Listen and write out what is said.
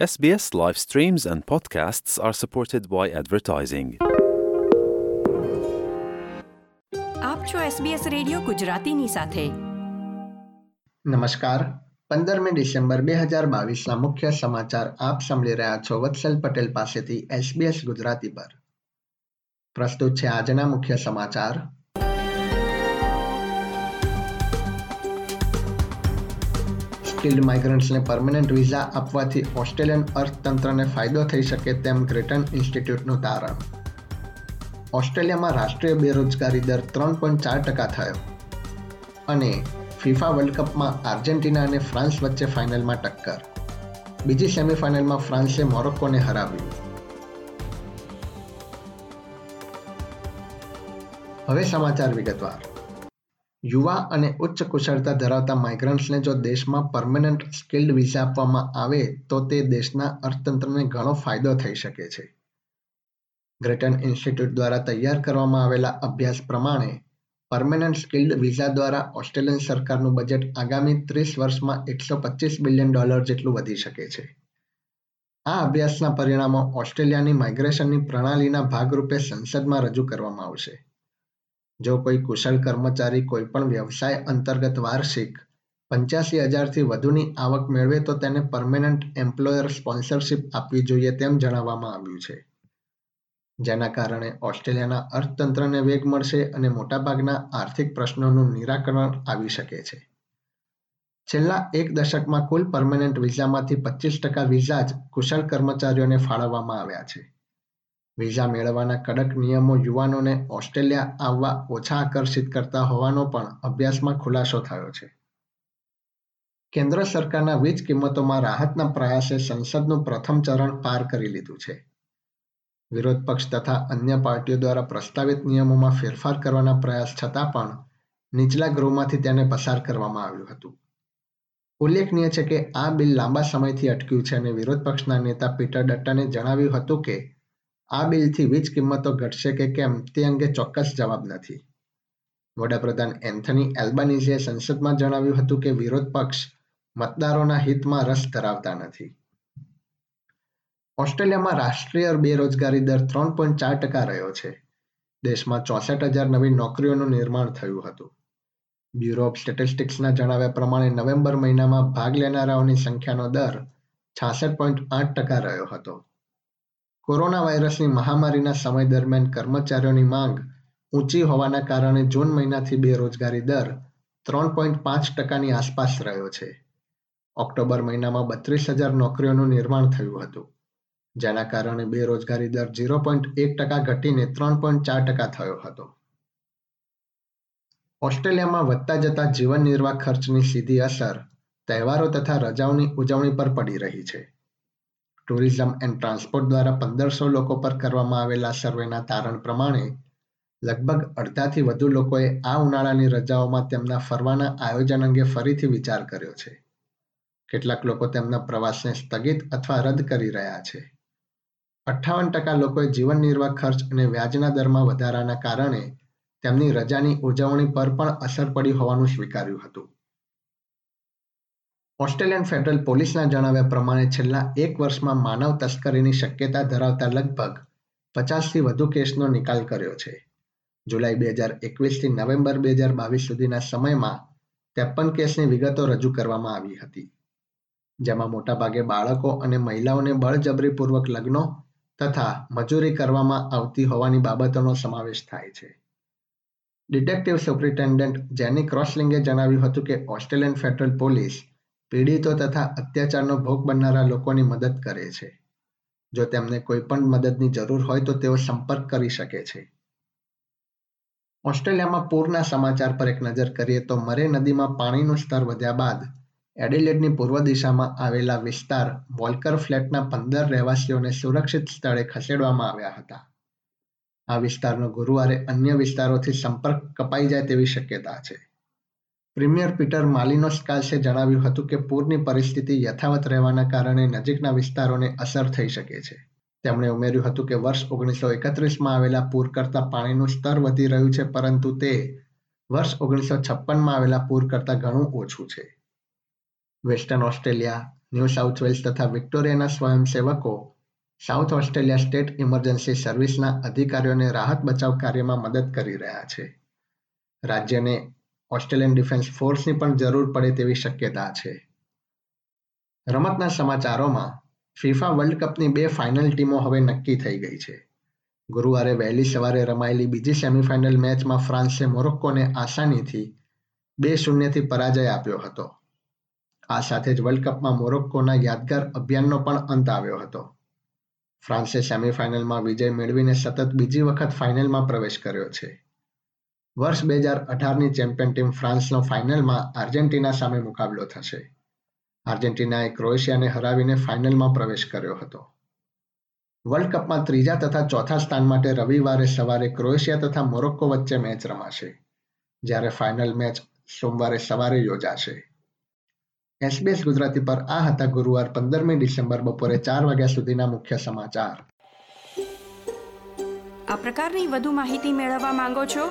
SBS live streams and podcasts are supported by advertising. આપ છો SBS radio ગુજરાતીની સાથે. નમસ્કાર. પંદરમી ડિસેમ્બર બે હજાર બાવીસના મુખ્ય સમાચાર આપ સાંભળી રહ્યા છો વત્સલ પટેલ પાસેથી SBS ગુજરાતી પર. પ્રસ્તુત છે આજના મુખ્ય સમાચાર. સ્કિલ્ડ માઇગ્રન્ટ્સને પરમનન્ટ વિઝા આપવાથી ઓસ્ટ્રેલિયન અર્થતંત્રને ફાયદો થઈ શકે તેમ ગ્રેટન ઇન્સ્ટિટ્યૂટનું તારણ. ઓસ્ટ્રેલિયામાં રાષ્ટ્રીય બેરોજગારી દર ત્રણ પોઈન્ટ ચાર ટકા થયો. અને ફિફા વર્લ્ડ કપમાં આર્જેન્ટિના અને ફ્રાન્સ વચ્ચે ફાઇનલમાં ટક્કર. બીજી સેમીફાઇનલમાં ફ્રાન્સે મોરોક્કોને હરાવ્યું. હવે સમાચાર વિગતવાર. યુવા અને ઉચ્ચ કુશળતા ધરાવતા માઇગ્રન્ટ્સને જો દેશમાં પરમનન્ટ સ્કિલ્ડ વિઝા આપવામાં આવે તો તે દેશના અર્થતંત્રને ઘણો ફાયદો થઈ શકે છે. ગ્રેટન ઇન્સ્ટિટ્યૂટ દ્વારા તૈયાર કરવામાં આવેલા અભ્યાસ પ્રમાણે પરમનન્ટ સ્કિલ્ડ વિઝા દ્વારા ઓસ્ટ્રેલિયન સરકારનું બજેટ આગામી ત્રીસ વર્ષમાં એકસો પચીસ બિલિયન ડોલર જેટલું વધી શકે છે. આ અભ્યાસના પરિણામો ઓસ્ટ્રેલિયાની માઇગ્રેશનની પ્રણાલીના ભાગરૂપે સંસદમાં રજૂ કરવામાં આવશે. જો કોઈ કુશળ કર્મચારી કોઈપણ વ્યવસાય અંતર્ગત વાર્ષિક પંચ્યાસી હજારથી વધુની આવક મેળવે તો તેને પરમેનન્ટ એમ્પ્લોયર સ્પોન્સરશિપ આપવી જોઈએ તેમ જણાવવામાં આવ્યું છે. જેના કારણે ઓસ્ટ્રેલિયાના અર્થતંત્રને વેગ મળશે અને મોટાભાગના આર્થિક પ્રશ્નોનું નિરાકરણ આવી શકે છે. છેલ્લા એક દશકમાં કુલ પરમેનન્ટ વિઝામાંથી પચીસ ટકા વિઝા જ કુશળ કર્મચારીઓને ફાળવવામાં આવ્યા છે. વિઝા મેળવવાના કડક નિયમો યુવાનોને ઓસ્ટ્રેલિયા આવવા ઓછા આકર્ષિત કરતા હોવાનો પણ અભ્યાસમાં ખુલાસો થયો છે. કેન્દ્ર સરકારના વીજ કિંમતોમાં રાહતના પ્રયાસે સંસદનું પ્રથમ ચરણ પાર કરી લીધું છે. વિરોધ પક્ષ તથા અન્ય પાર્ટીઓ દ્વારા પ્રસ્તાવિત નિયમોમાં ફેરફાર કરવાના પ્રયાસ છતાં પણ નીચલા ગૃહમાંથી તેને પસાર કરવામાં આવ્યું હતું. ઉલ્લેખનીય છે કે આ બિલ લાંબા સમયથી અટક્યું છે અને વિરોધ પક્ષના નેતા પીટર ડટ્ટાને જણાવ્યું હતું કે આ બિલથી વીજ કિંમતો ઘટશે કે કેમ તે અંગે ચોક્કસ જવાબ નથી. વડાપ્રધાન એન્થની એલ્બાનીઝીએ સંસદમાં જણાવ્યું હતું કે વિરોધ પક્ષ મતદારોના હિતમાં રસ ધરાવતા નથી. ઓસ્ટ્રેલિયામાં રાષ્ટ્રીય બેરોજગારી દર ત્રણ પોઈન્ટ ચાર ટકા રહ્યો છે. દેશમાં ચોસઠ હજાર નવી નોકરીઓનું નિર્માણ થયું હતું. બ્યુરો ઓફ સ્ટેટિસ્ટિક્સના જણાવ્યા પ્રમાણે નવેમ્બર મહિનામાં ભાગ લેનારાઓની સંખ્યાનો દર છાસઠ પોઈન્ટ આઠ ટકા રહ્યો હતો. કોરોના વાયરસની મહામારીના સમય દરમિયાન કર્મચારીઓની માંગ ઊંચી હોવાના કારણે જૂન મહિનાથી બેરોજગારી દર ત્રણ પોઈન્ટ પાંચ ટકાની આસપાસ રહ્યો છે. ઓક્ટોબર મહિનામાં બત્રીસ હજાર નોકરીઓનું નિર્માણ થયું હતું, જેના કારણે બેરોજગારી દર ઝીરો પોઈન્ટ એક ટકા ઘટીને ત્રણ પોઈન્ટ ચાર ટકા થયો હતો. ઓસ્ટ્રેલિયામાં વધતા જતા જીવન નિર્વાહ ખર્ચની સીધી અસર તહેવારો તથા રજાઓની ઉજવણી પર પડી રહી છે. ટુરિઝમ એન્ડ ટ્રાન્સપોર્ટ દ્વારા પંદરસો લોકો પર કરવામાં આવેલા સર્વેના તારણ પ્રમાણે લગભગ અડધાથી વધુ લોકોએ આ ઉનાળાની રજાઓમાં તેમના ફરવાના આયોજન અંગે ફરીથી વિચાર કર્યો છે. કેટલાક લોકો તેમના પ્રવાસને સ્થગિત અથવા રદ કરી રહ્યા છે. અઠ્ઠાવન ટકા લોકોએ જીવન નિર્વાહ ખર્ચ અને વ્યાજના દરમાં વધારાના કારણે તેમની રજાની ઉજવણી પર પણ અસર પડી હોવાનું સ્વીકાર્યું હતું. ઓસ્ટ્રેલિયન ફેડરલ પોલીસના જણાવ્યા પ્રમાણે છેલ્લા એક વર્ષમાં માનવ તસ્કરીની શક્યતા ધરાવતા લગભગ પચાસથી વધુ કેસનો નિકાલ કર્યો છે. જુલાઈ બે હજાર એકવીસથી નવેમ્બર બે હજાર બાવીસ સુધીના સમયમાં ત્રેપન કેસની વિગતો રજૂ કરવામાં આવી હતી. જેમાં મોટાભાગે બાળકો અને મહિલાઓને બળજબરીપૂર્વક લગ્નો તથા મજૂરી કરવામાં આવતી હોવાની બાબતોનો સમાવેશ થાય છે. ડિટેક્ટિવ સુપ્રિન્ટેન્ડન્ટ જેની ક્રોસલિંગે જણાવ્યું હતું કે ઓસ્ટ્રેલિયન ફેડરલ પોલીસ પીડિતો તથા અત્યાચારનો ભોગ બનનારા લોકોની મદદ કરે છે. જો તેમને કોઈ પણ મદદની જરૂર હોય તો તેઓ સંપર્ક કરી શકે છે. ઓસ્ટ્રેલિયામાં પૂરના સમાચાર પર એક નજર કરીએ તો મરે નદીમાં પાણીનું સ્તર વધ્યા બાદ એડિલેડની પૂર્વ દિશામાં આવેલા વિસ્તાર વોલ્કર ફ્લેટના પંદર રહેવાસીઓને સુરક્ષિત સ્થળે ખસેડવામાં આવ્યા હતા. આ વિસ્તારનો ગુરુવારે અન્ય વિસ્તારોથી સંપર્ક કપાઈ જાય તેવી શક્યતા છે. પ્રીમિયર પીટર માલિનોસ્કાસે જણાવ્યું હતું કે પૂરની પરિસ્થિતિ યથાવત રહેવાના કારણે નજીકના વિસ્તારોને અસર થઈ શકે છે. તેમણે ઉમેર્યું હતું કે વર્ષ ઓગણીસો એકત્રીસમાં આવેલા પૂર કરતાં પાણીનું સ્તર વધી રહ્યું છે, પરંતુ તે વર્ષ ઓગણીસો છપ્પનમાં આવેલા પૂર કરતાં ઘણું ઓછું છે. Western Australia, New South Wales તથા વિક્ટોરિયાના સ્વયંસેવકો સાઉથ ઓસ્ટ્રેલિયા સ્ટેટ ઇમરજન્સી સર્વિસના અધિકારીઓને રાહત બચાવ કાર્યમાં મદદ કરી રહ્યા છે. રાજ્યને ઓસ્ટ્રેલિયન ડિફેન્સ ફોર્સની પણ જરૂર પડે તેવી શક્યતા છે. રમતના સમાચારોમાં ફિફા વર્લ્ડ કપની બે ફાઇનલ ટીમો હવે નક્કી થઈ ગઈ છે. ગુરુવારે વહેલી સવારે રમાયેલી બીજી સેમીફાઇનલ મેચમાં ફ્રાન્સે મોરોક્કોને આસાનીથી બે શૂન્યથી પરાજય આપ્યો હતો. આ સાથે જ વર્લ્ડ કપમાં મોરોક્કોના યાદગાર અભિયાનનો પણ અંત આવ્યો હતો. ફ્રાન્સે સેમીફાઇનલમાં વિજય મેળવીને સતત બીજી વખત ફાઇનલમાં પ્રવેશ કર્યો છે. વર્ષ બે હજાર અઢારની ચેમ્પિયન ટીમ ફ્રાન્સનો ફાઇનલમાં આર્જેન્ટિના સામે મુકાબલો થશે. આર્જેન્ટિનાએ ક્રોએશિયાને હરાવીને ફાઇનલમાં પ્રવેશ કર્યો હતો. વર્લ્ડ કપમાં ત્રીજા તથા ચોથા સ્થાન માટે રવિવારે સવારે ક્રોએશિયા તથા મોરોક્કો વચ્ચે મેચ રમાશે, જ્યારે ફાઇનલ મેચ સોમવારે સવારે યોજાશે. એસબીએસ ગુજરાતી પર આ હતા ગુરુવાર પંદરમી ડિસેમ્બર બપોરે ચાર વાગ્યા સુધીના મુખ્ય સમાચાર. આ પ્રકારની વધુ માહિતી મેળવવા માંગો છો?